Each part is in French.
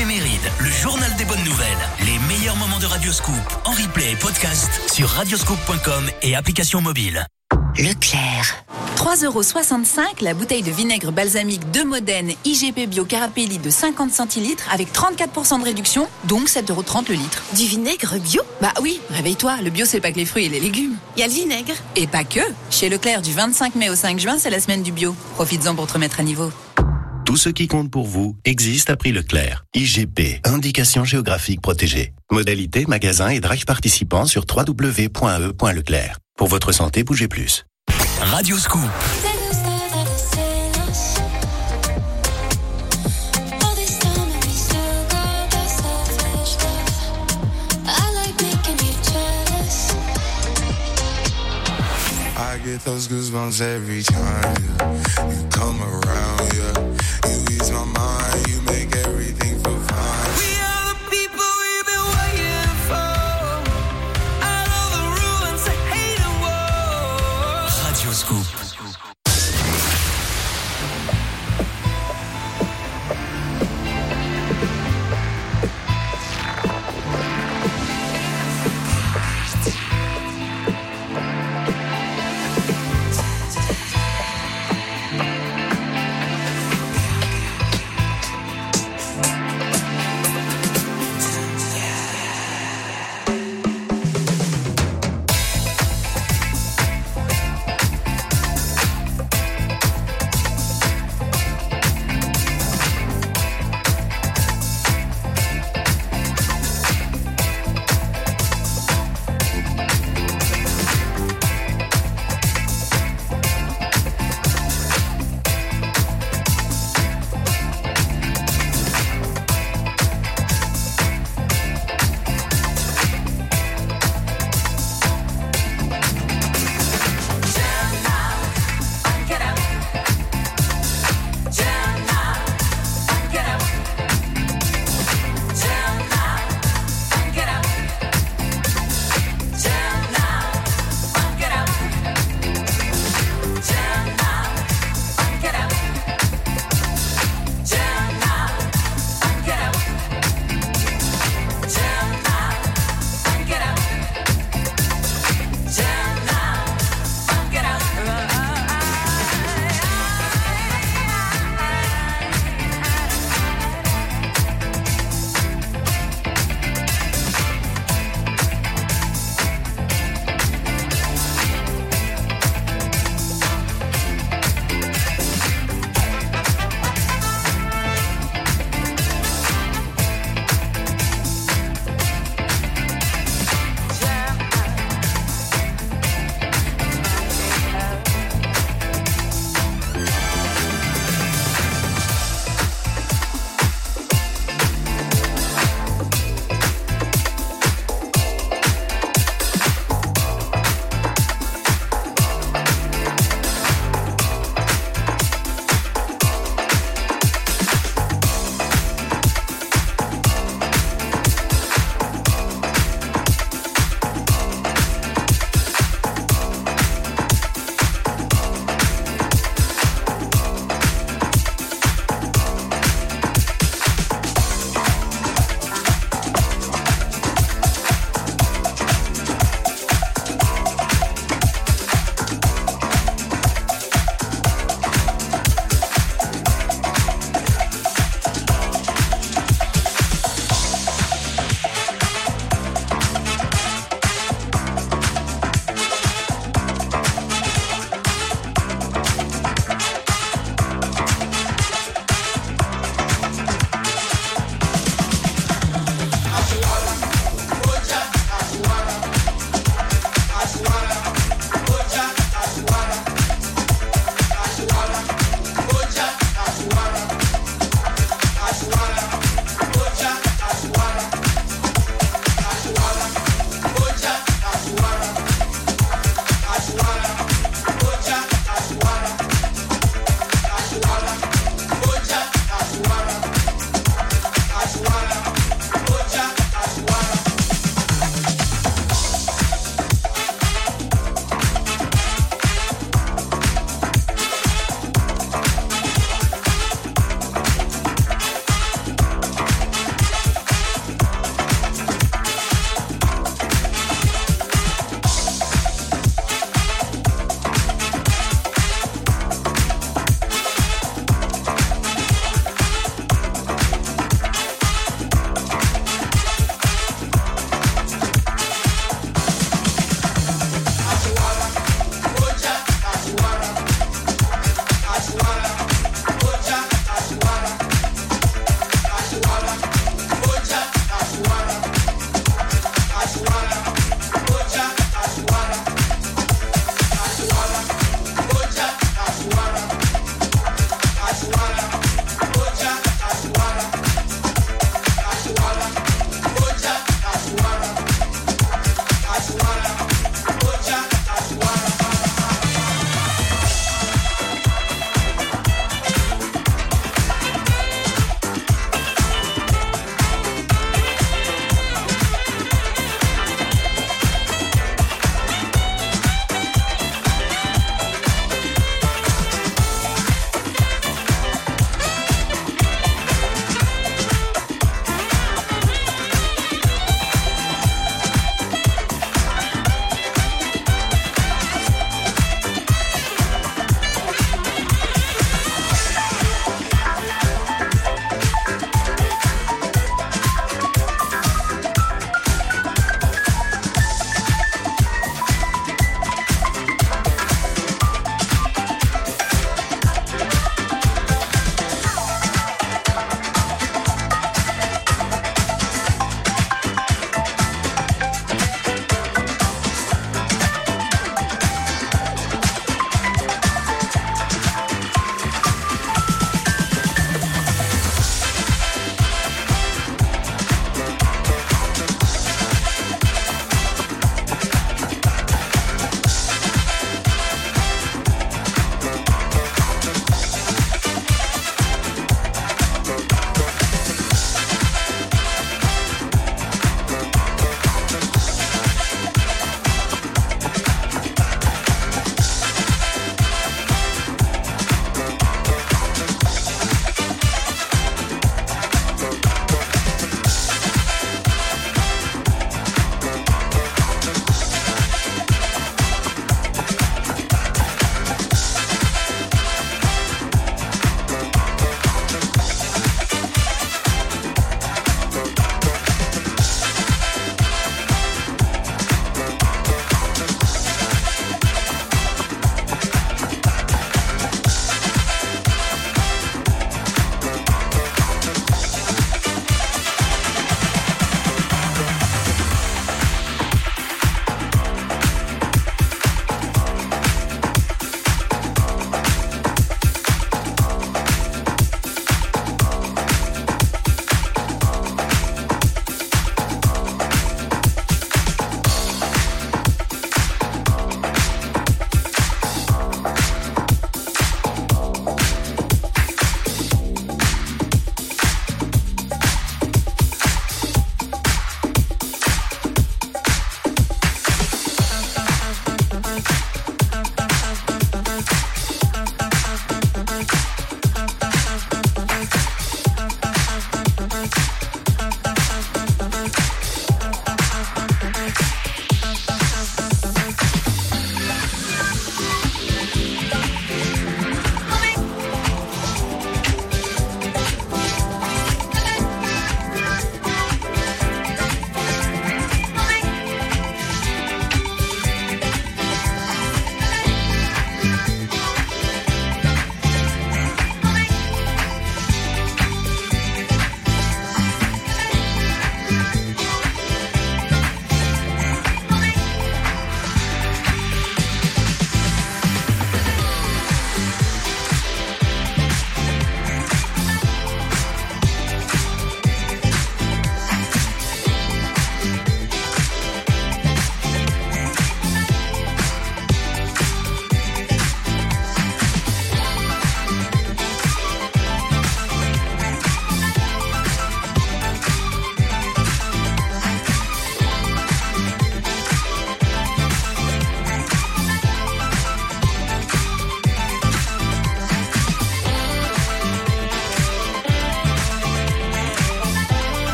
l'éphéméride, le journal des bonnes nouvelles, les meilleurs moments de Radioscoop en replay et podcast sur radioscoop.com et application mobile. Leclerc. 3,65€ la bouteille de vinaigre balsamique de Modène IGP Bio Carapelli de 50 centilitres avec 34% de réduction, donc 7,30€ le litre. Du vinaigre bio? Bah oui, réveille-toi, le bio c'est pas que les fruits et les légumes. Il y a le vinaigre. Et pas que. Chez Leclerc du 25 mai au 5 juin, c'est la semaine du bio. Profites-en pour te remettre à niveau. Tout ce qui compte pour vous existe à prix Leclerc. IGP, indication géographique protégée. Modalité, magasin et drive participants sur www.e.leclerc. Pour votre santé, bougez plus. Radio Scoop.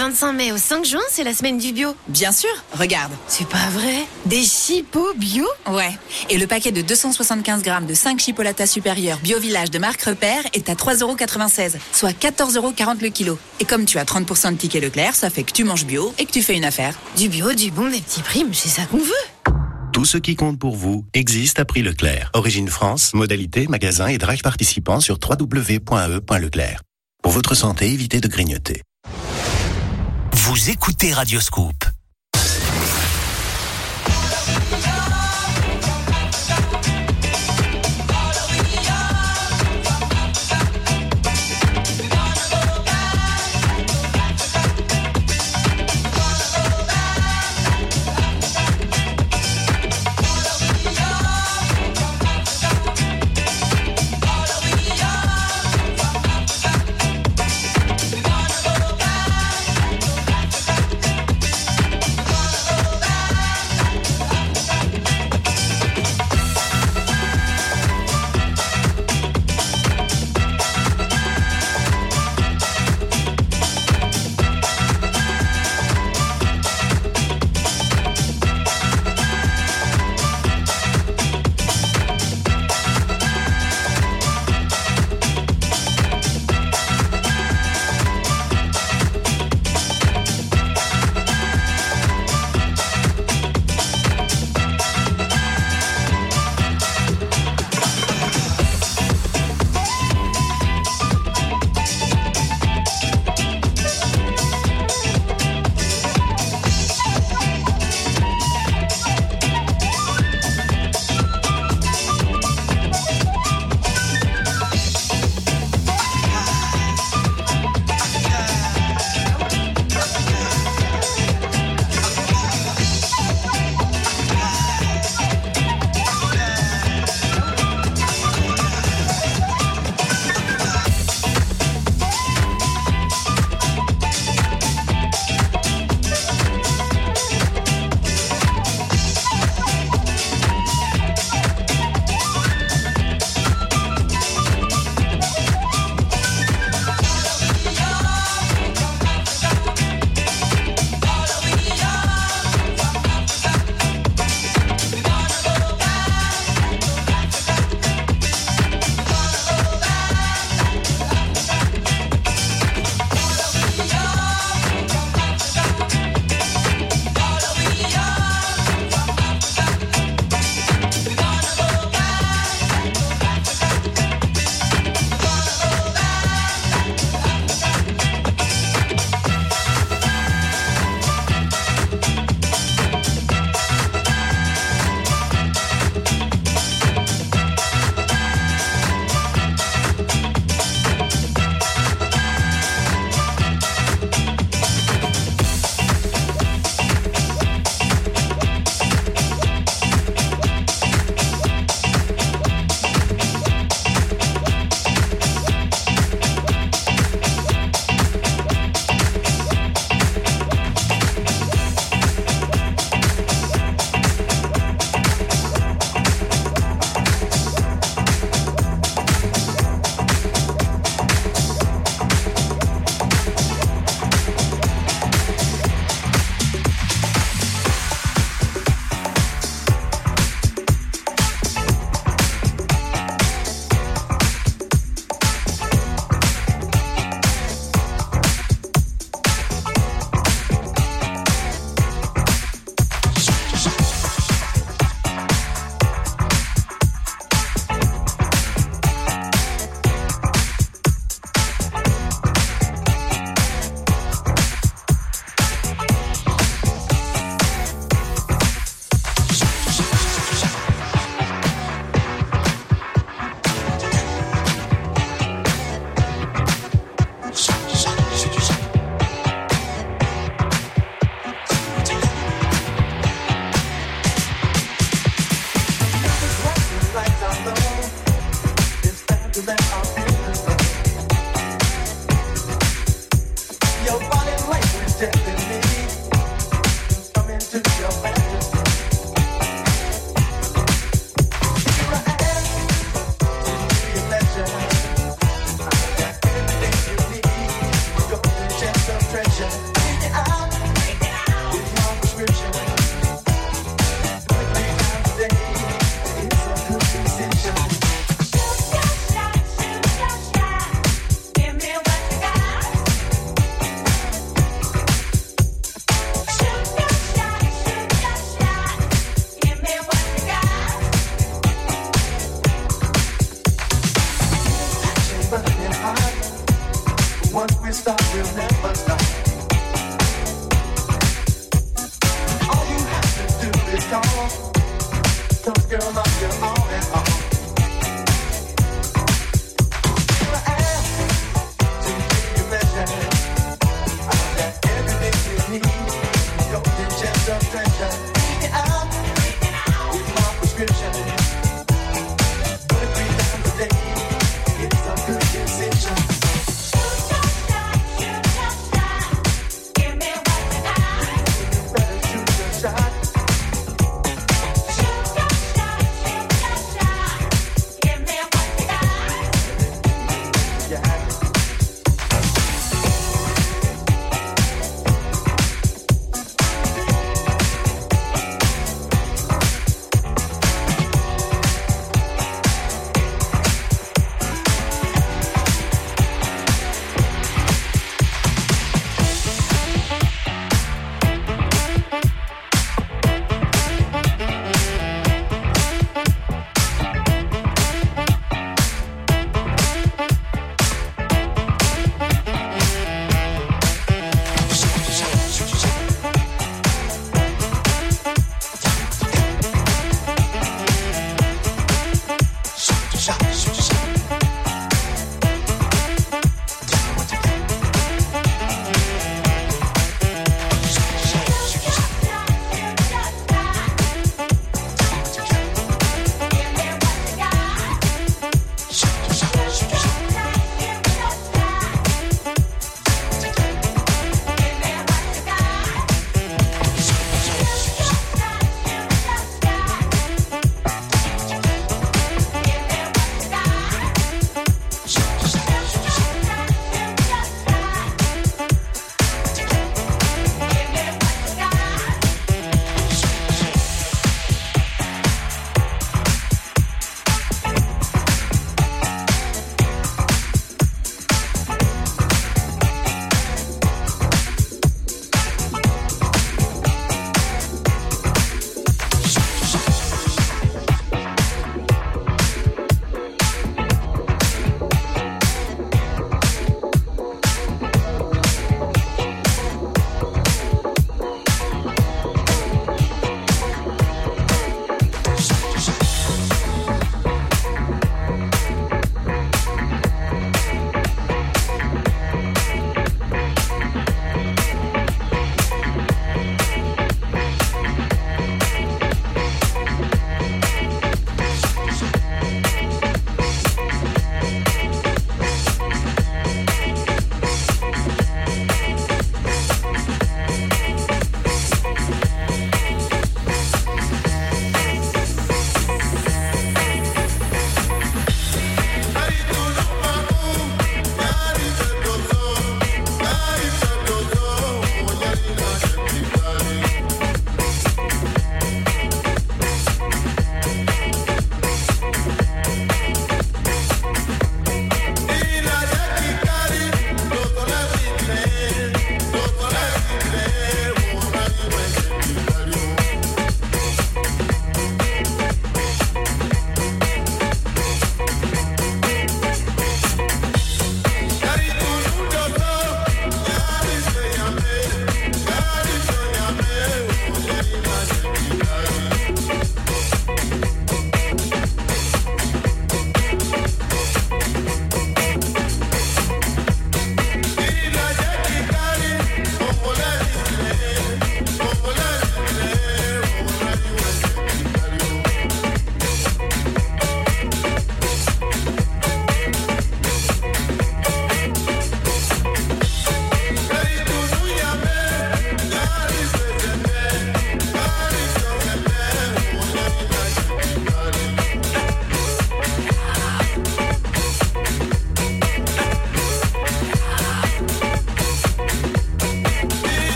25 mai au 5 juin, c'est la semaine du bio. Bien sûr, regarde. C'est pas vrai? Des chipots bio? Ouais. Et le paquet de 275 grammes de 5 chipolatas supérieurs Bio Village de marque Repère est à 3,96€, soit 14,40€ le kilo. Et comme tu as 30% de tickets Leclerc, ça fait que tu manges bio et que tu fais une affaire. Du bio, du bon, des petits primes, c'est ça qu'on veut. Tout ce qui compte pour vous existe à prix Leclerc. Origine France, modalité, magasin et drive participants sur www.e.leclerc. Pour votre santé, évitez de grignoter. Écoutez Radioscoop.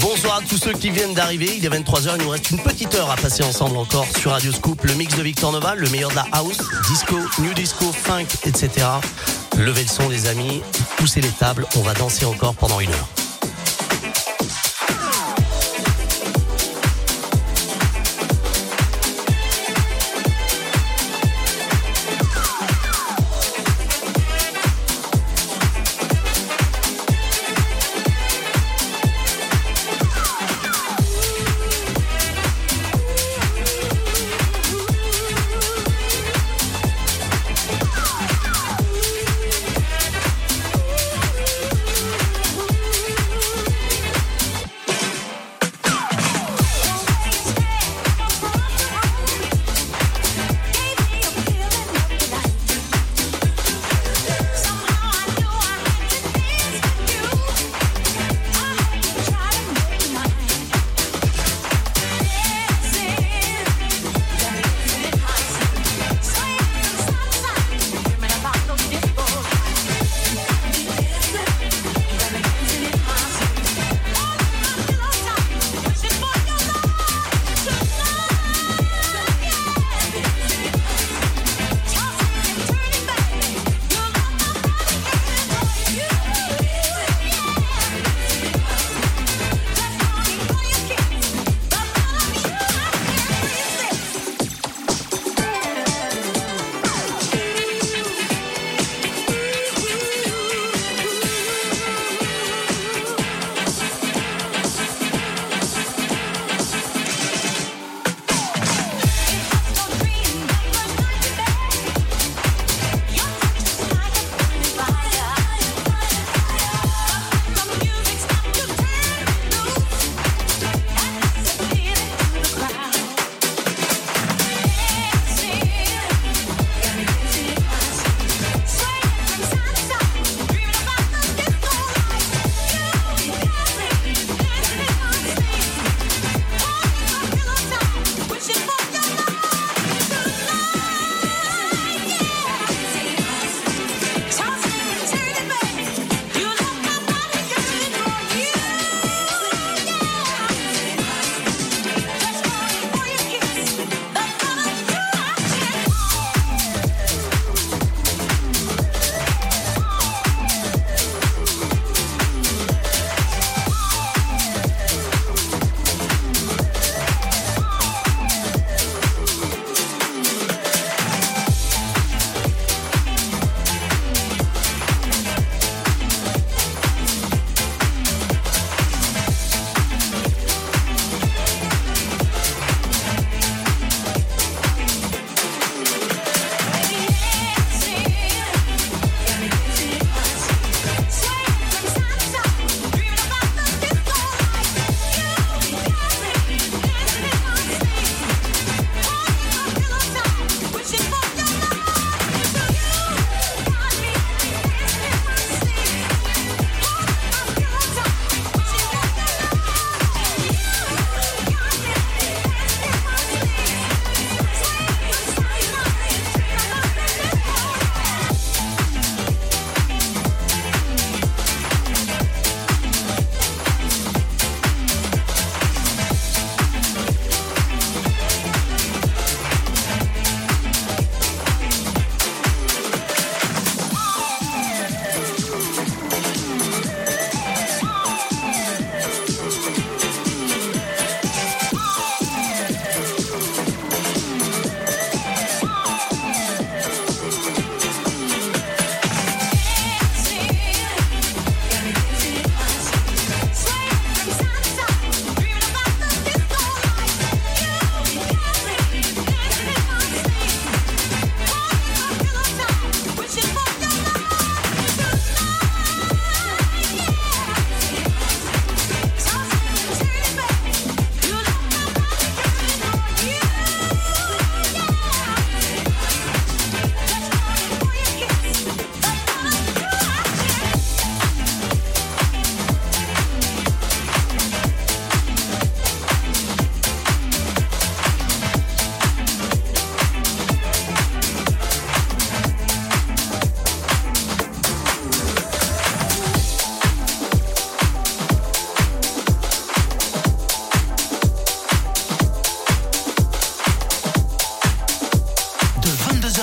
Bonsoir à tous ceux qui viennent d'arriver. Il est 23h, il nous reste une petite heure à passer ensemble encore sur Radio Scoop. Le mix de Victor Nova, le meilleur de la house, disco, new disco, funk, etc. Levez le son les amis, poussez les tables, on va danser encore pendant une heure.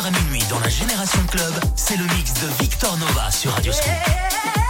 à minuit dans la Génération Club, c'est le mix de Victor Nova sur Radio Scoop.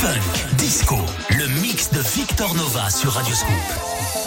Funk, disco, le mix de Victor Nova sur Radio Scoop.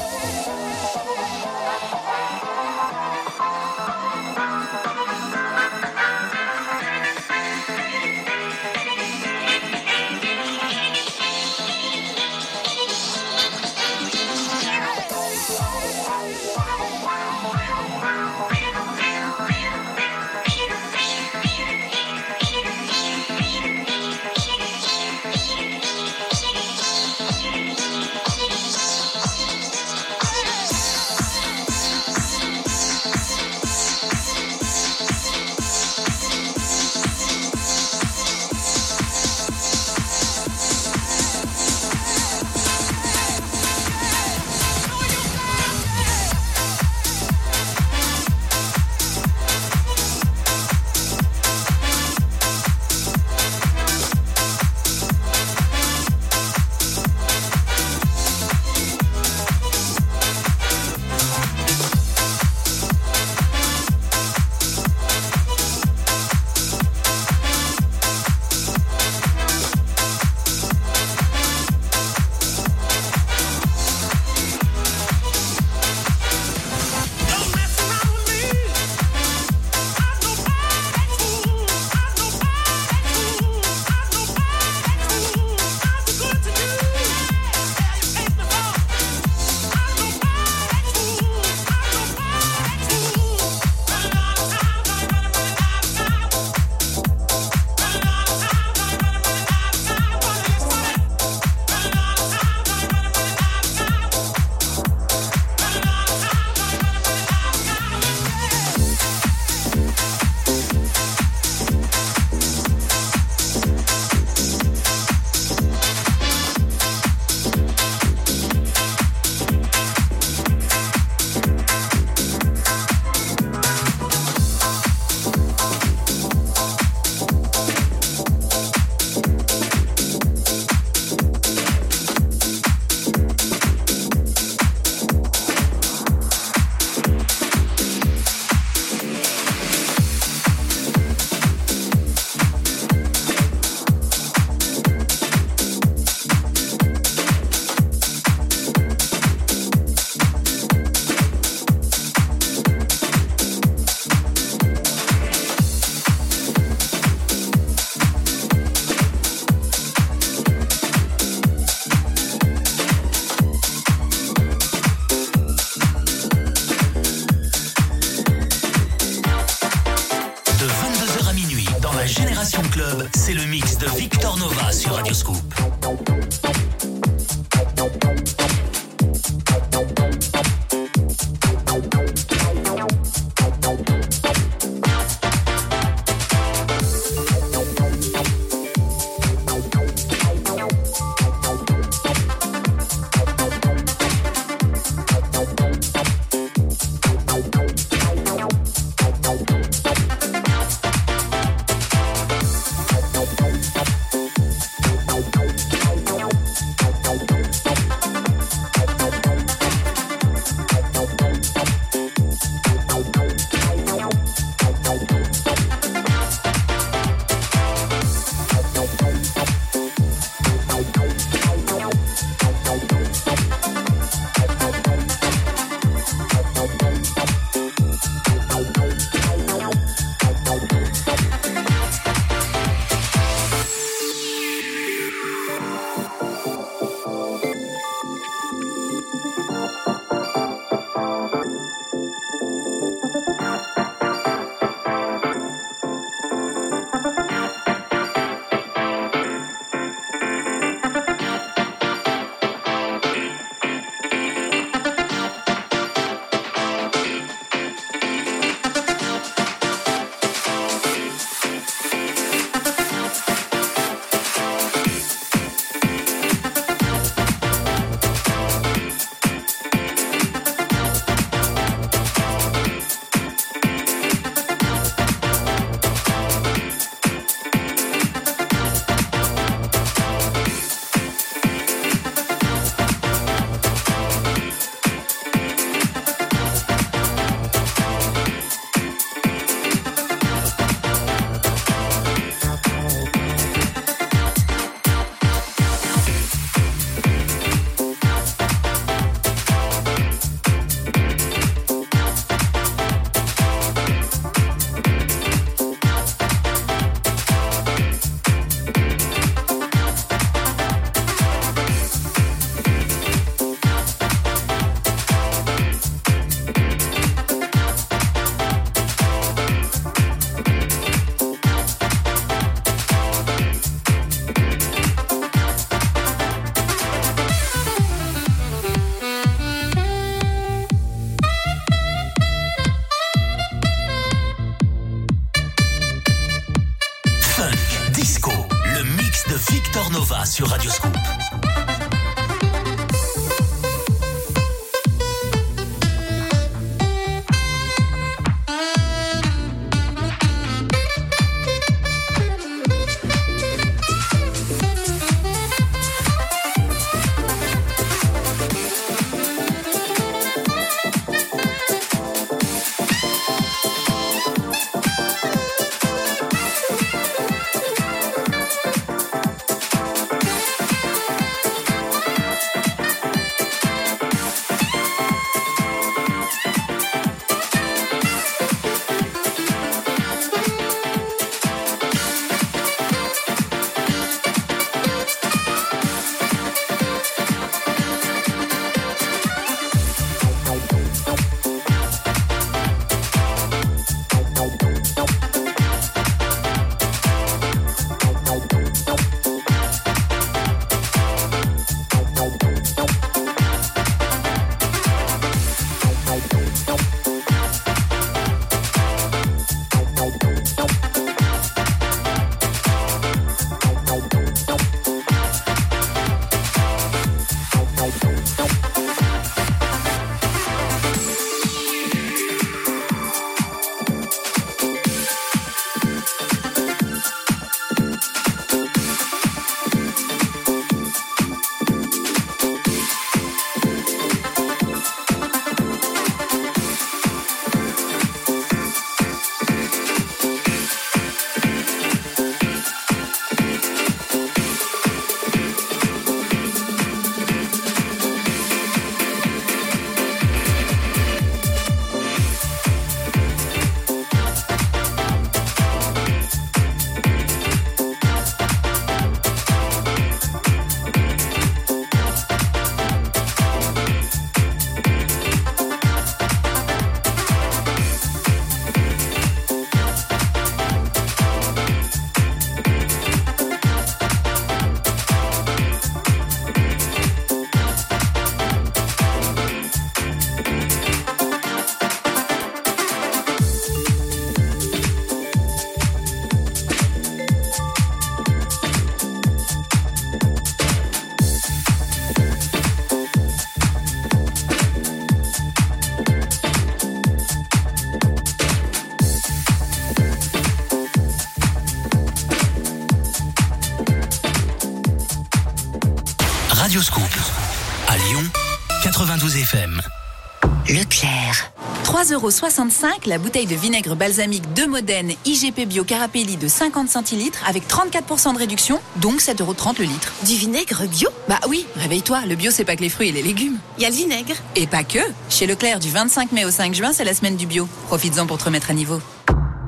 3,65€ la bouteille de vinaigre balsamique de Modène IGP Bio Carapelli de 50 centilitres avec 34% de réduction, donc 7,30€ le litre. Du vinaigre bio? Bah oui, réveille-toi, le bio c'est pas que les fruits et les légumes. Il y a le vinaigre. Et pas que Chez Leclerc du 25 mai au 5 juin, c'est la semaine du bio. Profites-en pour te remettre à niveau.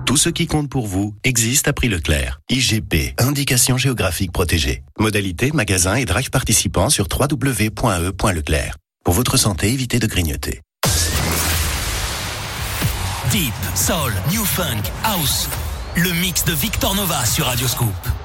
Tout ce qui compte pour vous existe à prix Leclerc. IGP, indication géographique protégée. Modalité, magasin et drive participants sur www.e.leclerc. Pour votre santé, évitez de grignoter. Deep, Soul, New Funk, House. Le mix de Victor Nova sur Radioscoop. 22h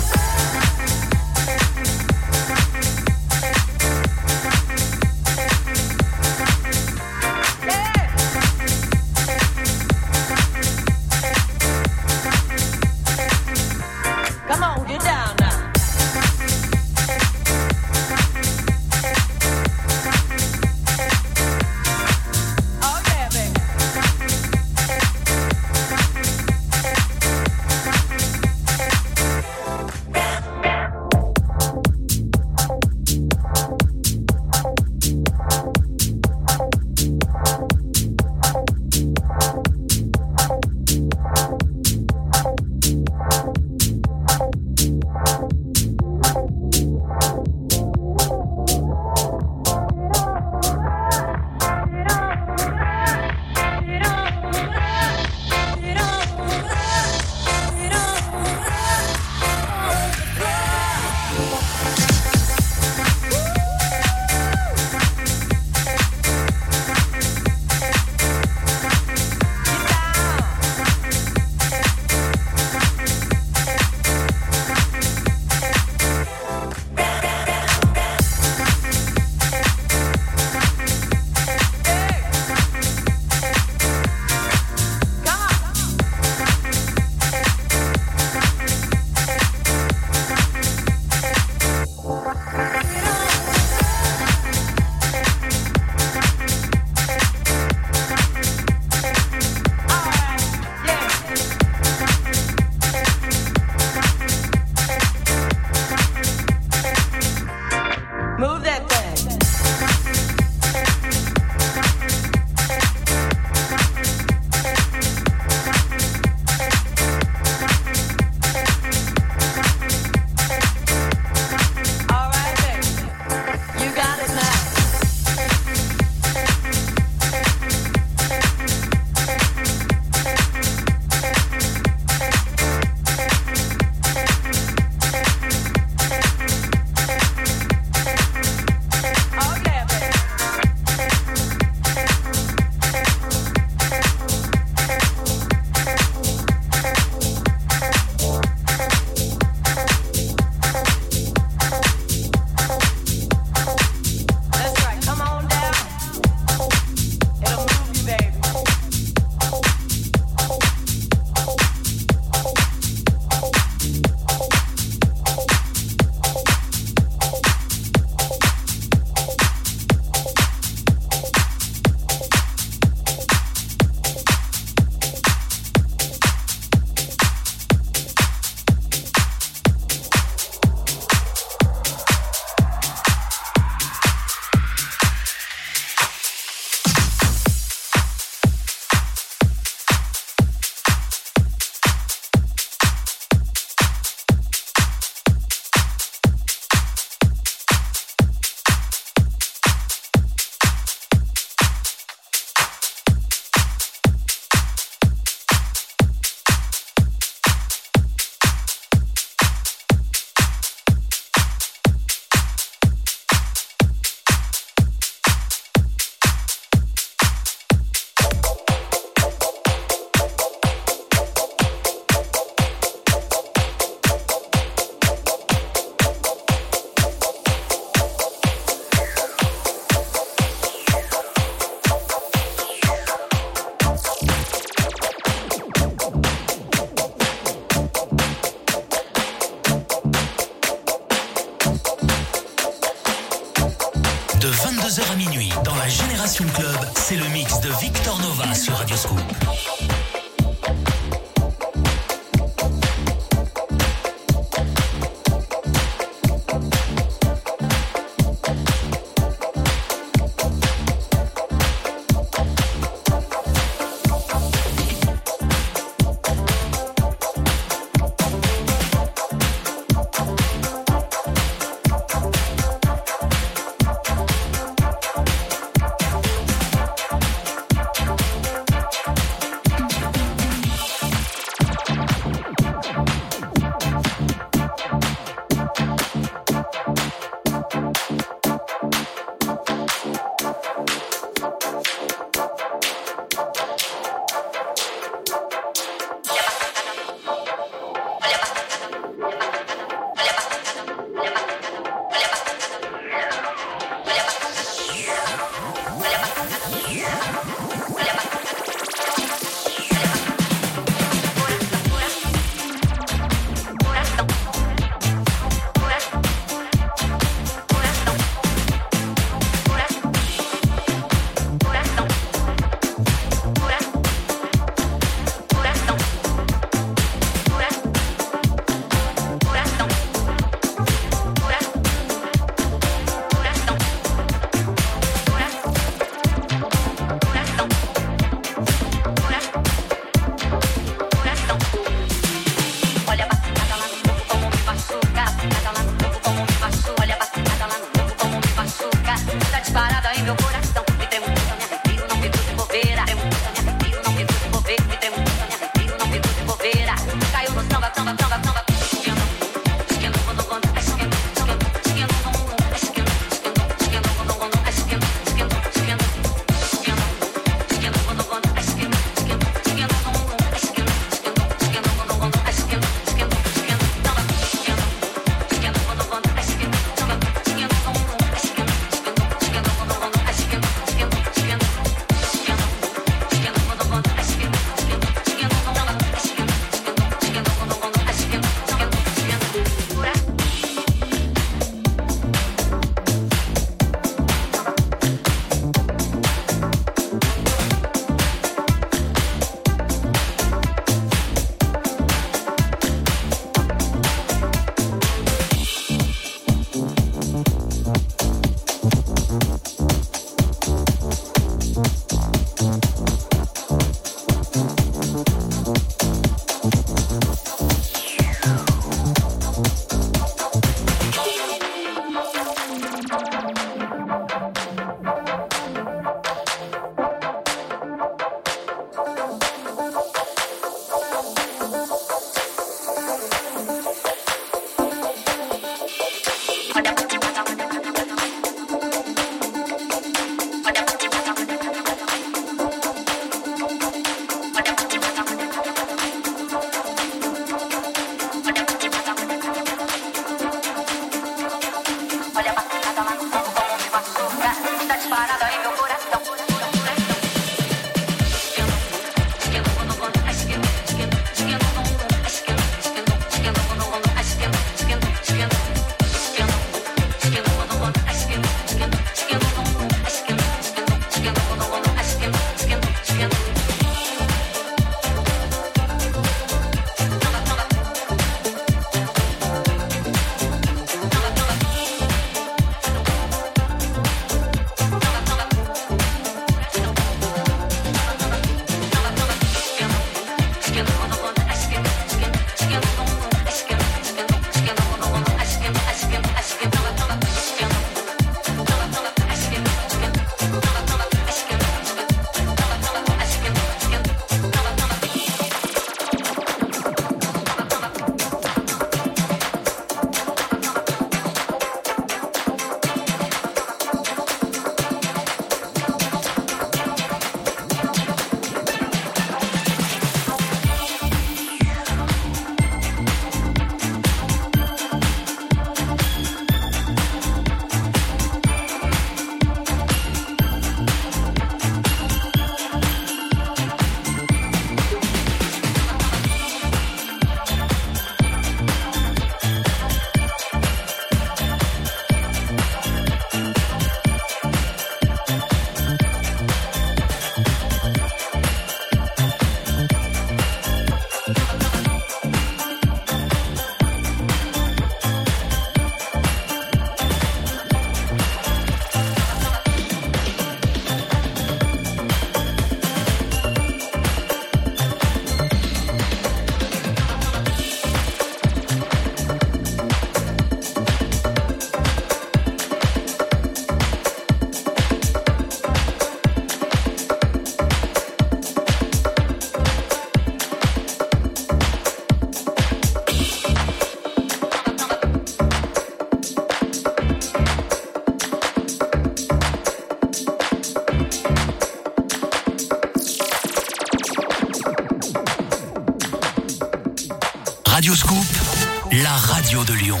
de Lyon.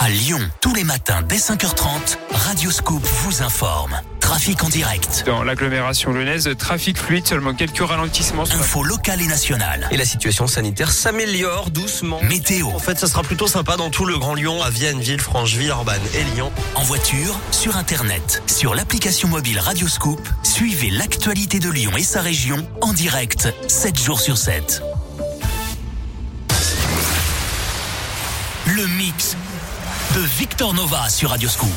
À Lyon, tous les matins dès 5h30, Radioscoop vous informe. Trafic en direct. Dans l'agglomération lyonnaise, trafic fluide, seulement quelques ralentissements. Info locale et nationale. Et la situation sanitaire s'améliore doucement. Météo. En fait, ça sera plutôt sympa dans tout le Grand Lyon, à Vienne, Ville, Francheville, Orban et Lyon. En voiture, sur Internet, sur l'application mobile Radioscoop, suivez l'actualité de Lyon et sa région en direct, 7 jours sur 7. le mix de Victor Nova sur Radio Scoop.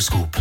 Scoop.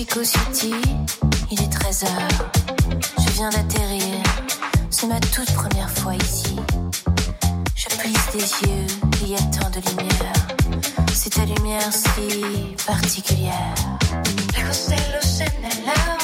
Mexico City, il est 13h. Je viens d'atterrir, c'est ma toute première fois ici. Je plisse des yeux, il y a tant de lumière. C'est ta lumière si particulière. La de.